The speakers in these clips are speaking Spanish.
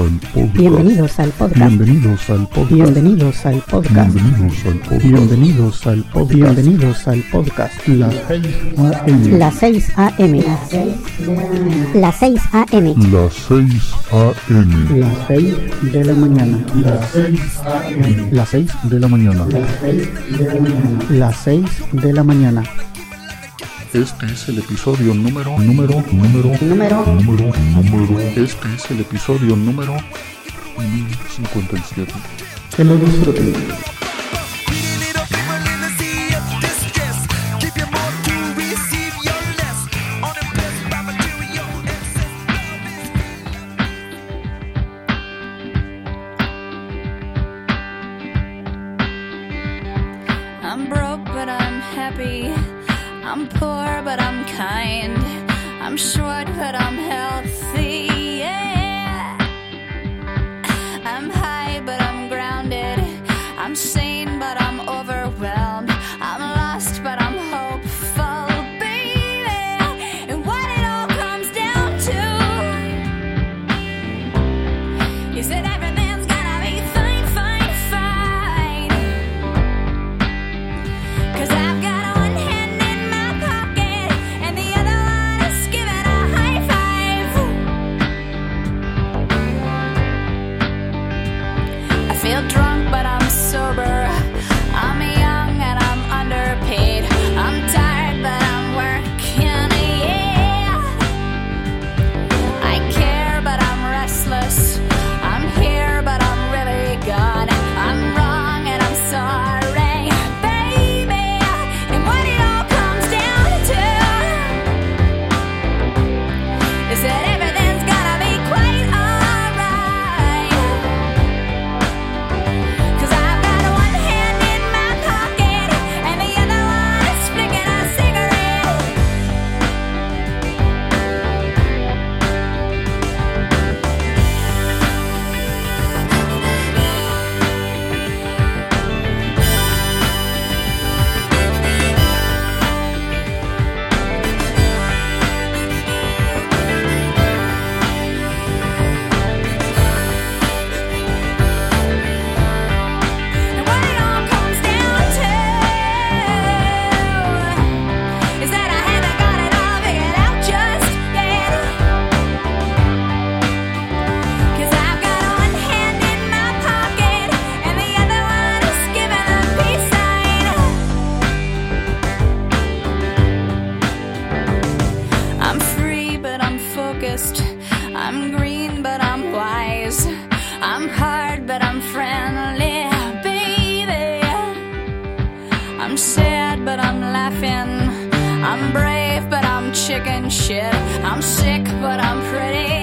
al podcast. Bienvenidos al podcast. Bienvenidos al podcast. Bienvenidos al podcast. Bienvenidos al podcast. Bienvenidos al podcast. Las 6 AM. Las 6 AM. Las 6 AM. Las 6 AM. Las 6 de la mañana. Las 6 AM. Las 6 de la mañana. Las 6 de la mañana. Las 6 de la mañana. Este es el episodio número, número, número, número, número, número. Este es el episodio número 1057. Que lo disfruten. I'm green, but I'm wise. I'm hard, but I'm friendly, baby. I'm sad, but I'm laughing. I'm brave, but I'm chicken shit. I'm sick, but I'm pretty.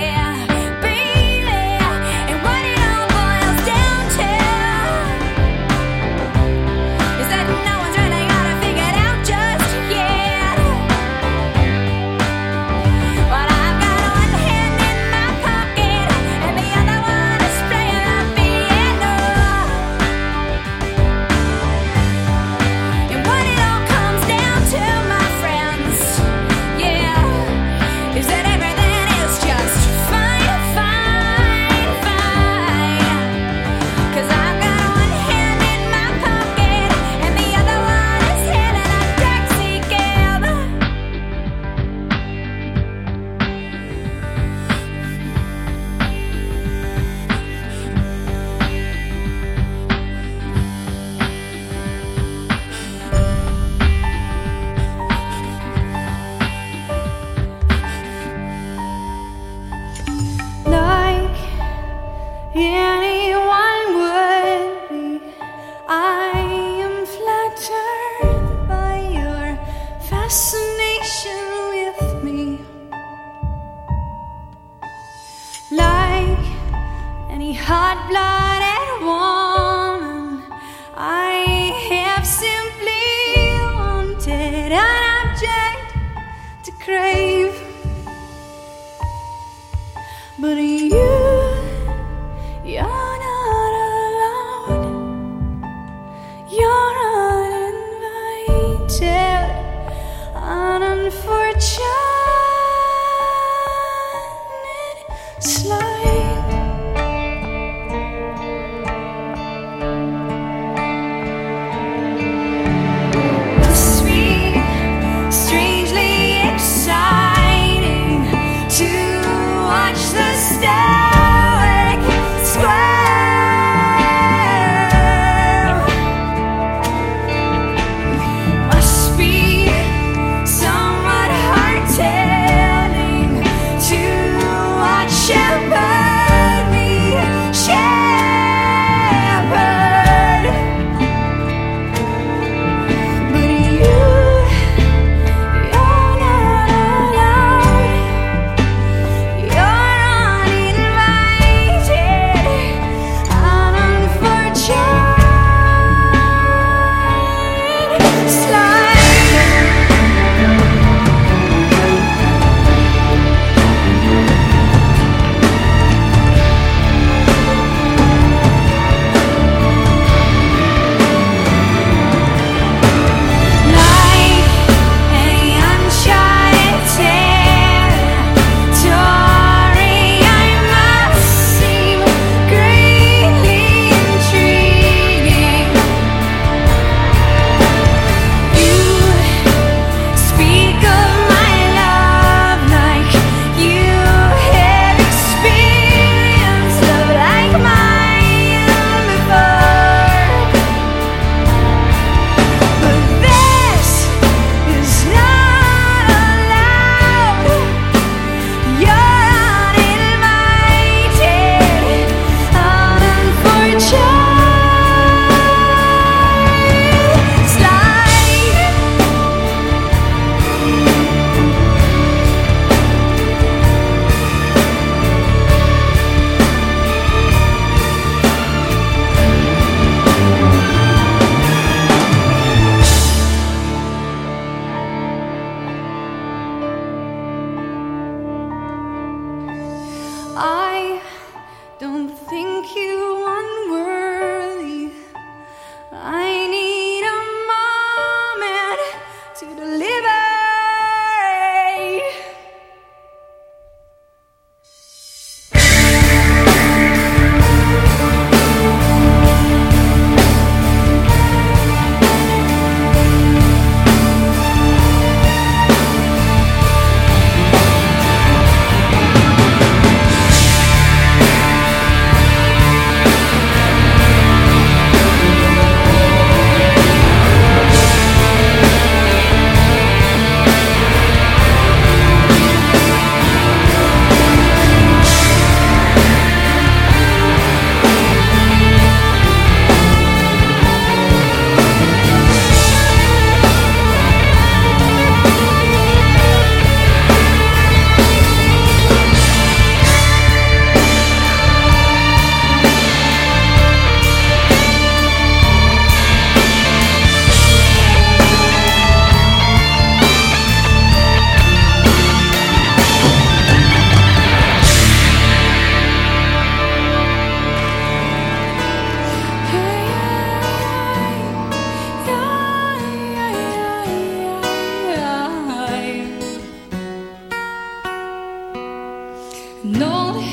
An old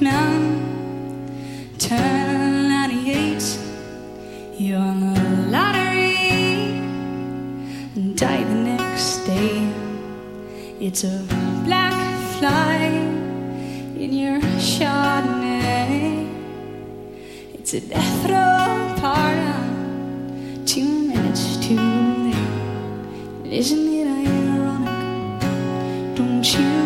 man turned 98. He won the lottery and died the next day. It's a black fly in your Chardonnay. It's a death row pardon, two minutes too late. Isn't it ironic? Don't you?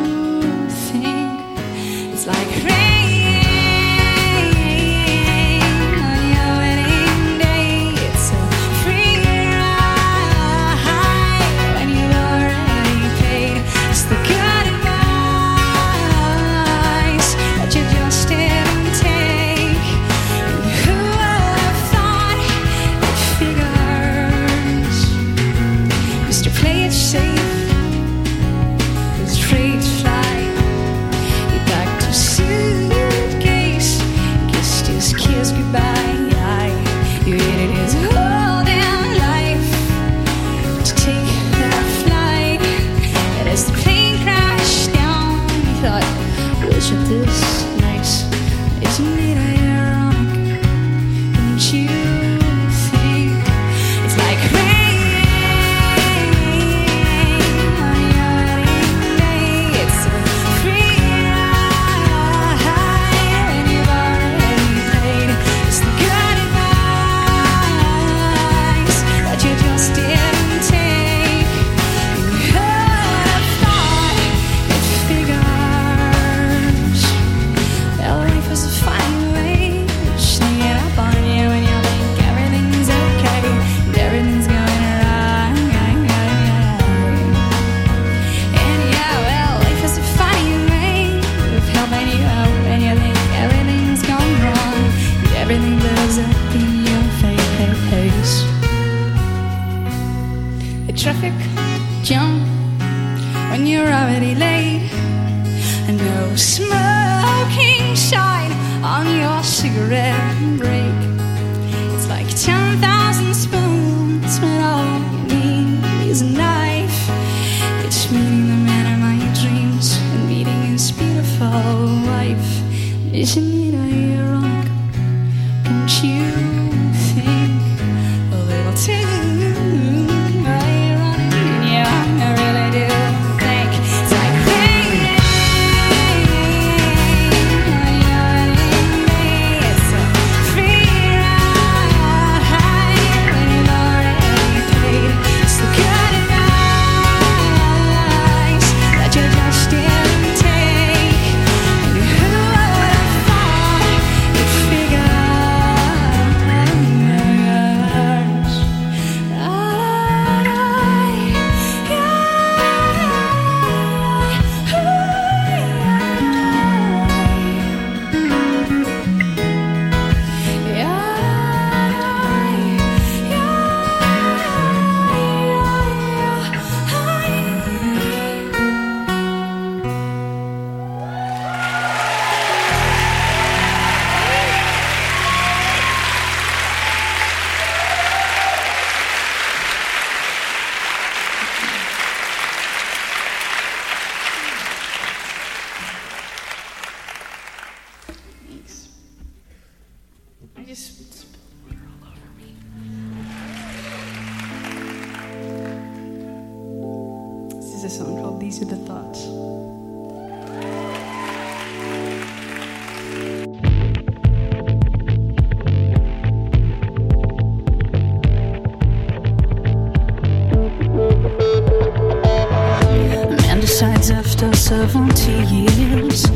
Meeting the man of my dreams and meeting his beautiful wife. Isn't 70 years.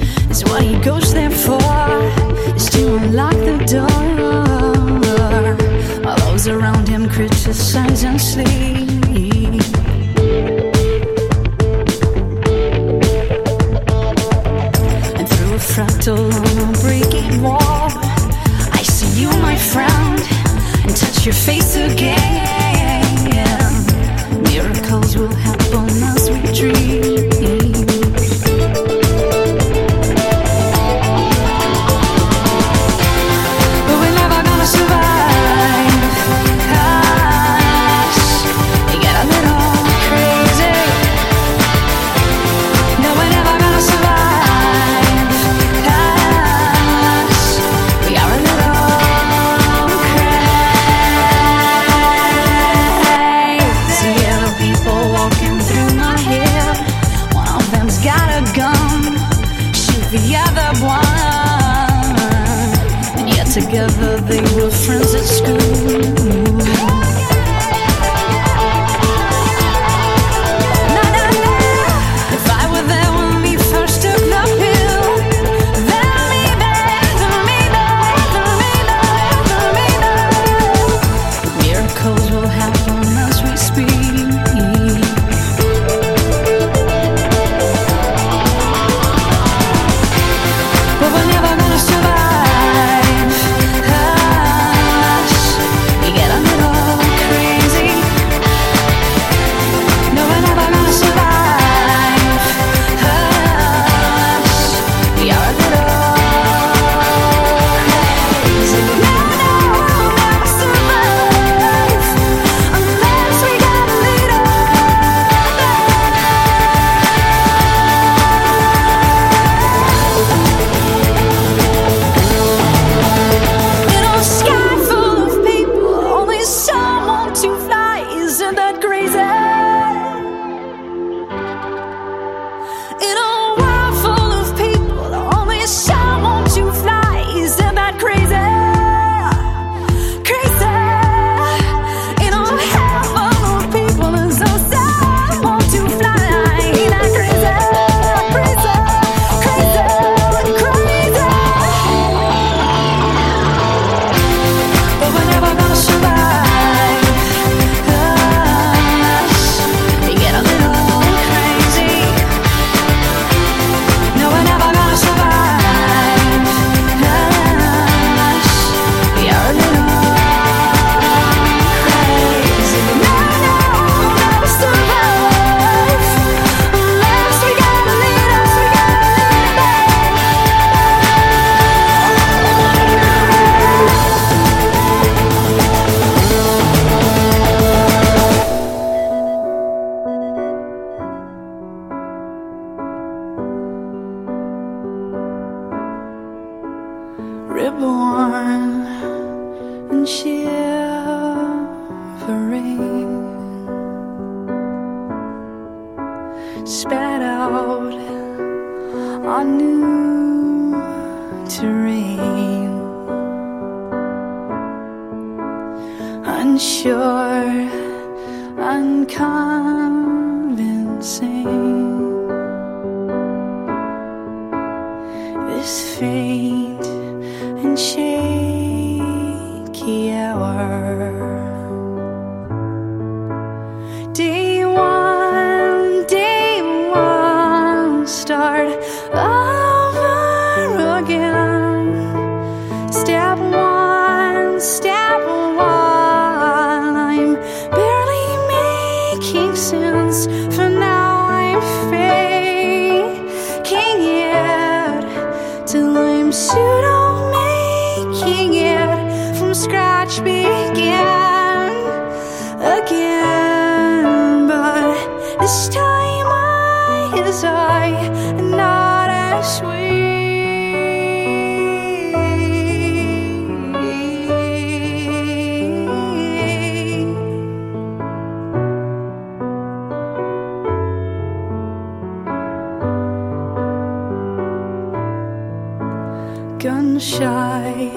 Gun shy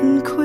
and quivering,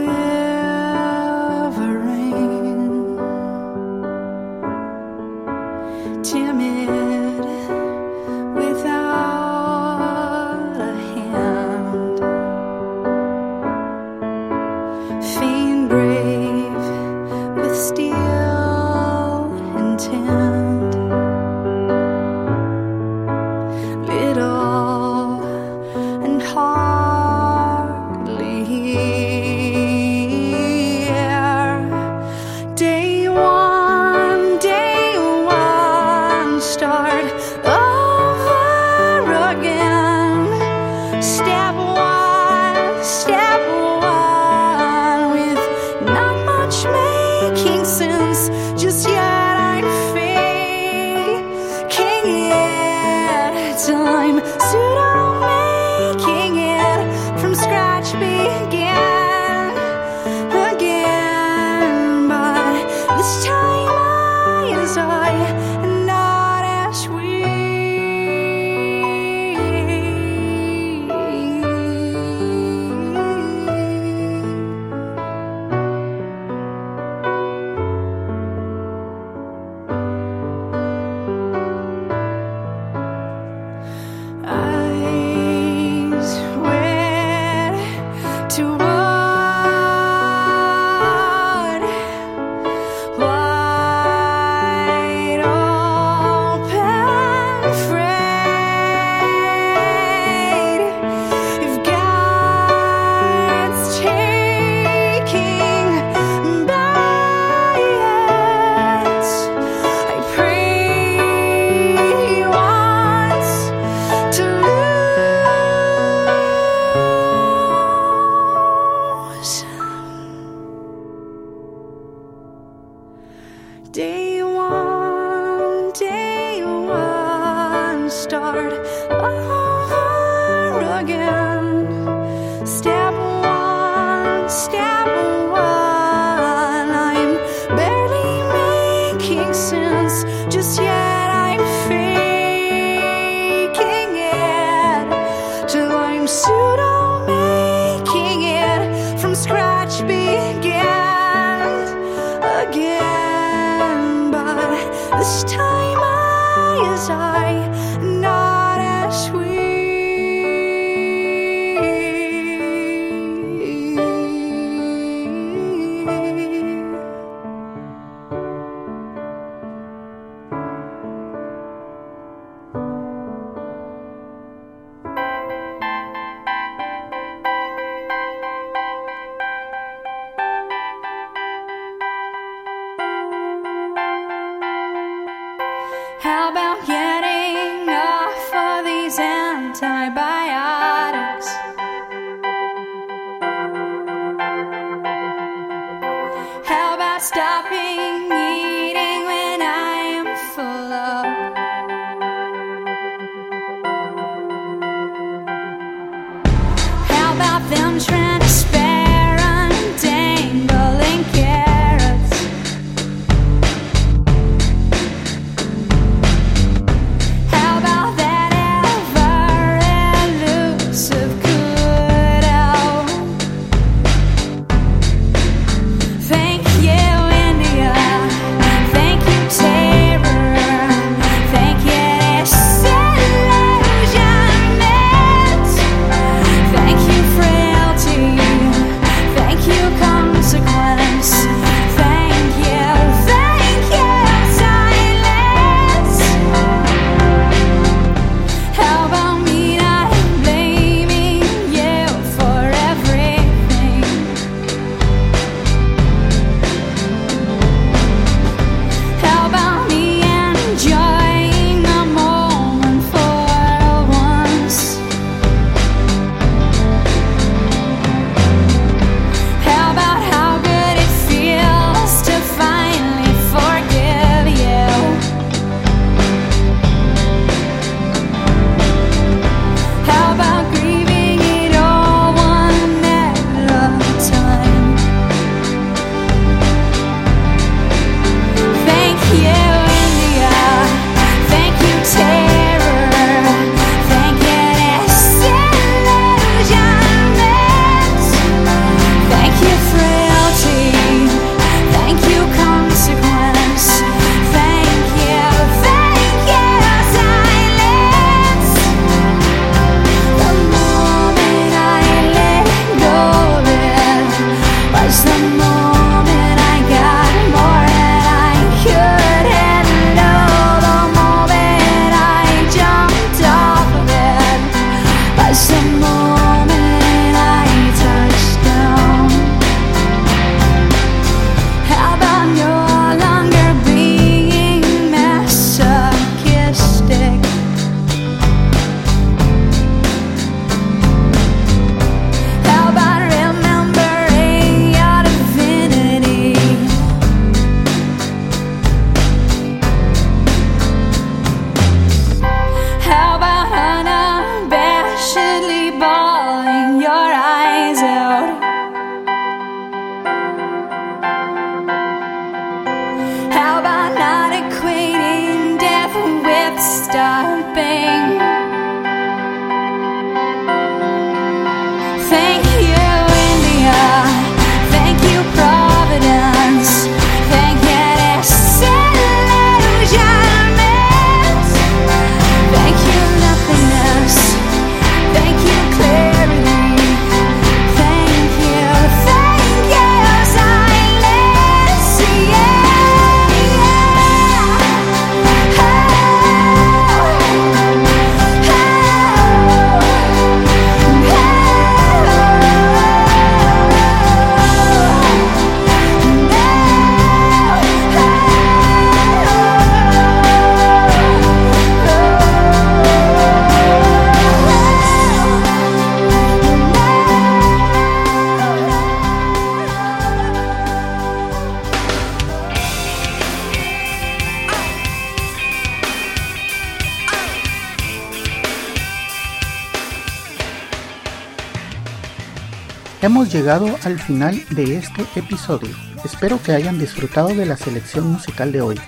Hemos llegado al final de este episodio. Espero que hayan disfrutado de la selección musical de hoy.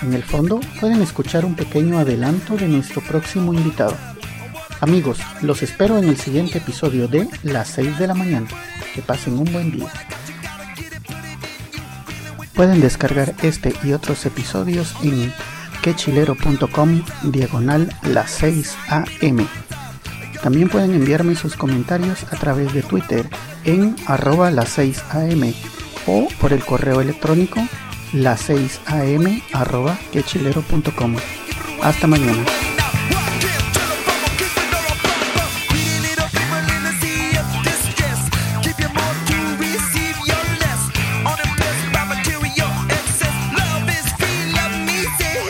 En el fondo pueden escuchar un pequeño adelanto de nuestro próximo invitado. Amigos, los espero en el siguiente episodio de Las 6 de la mañana. Que pasen un buen día. Pueden descargar este y otros episodios en quechilero.com diagonal las 6 am. También pueden enviarme sus comentarios a través de Twitter en arroba las 6 am o por el correo electrónico las 6 am arroba quechilero.com. Hasta mañana.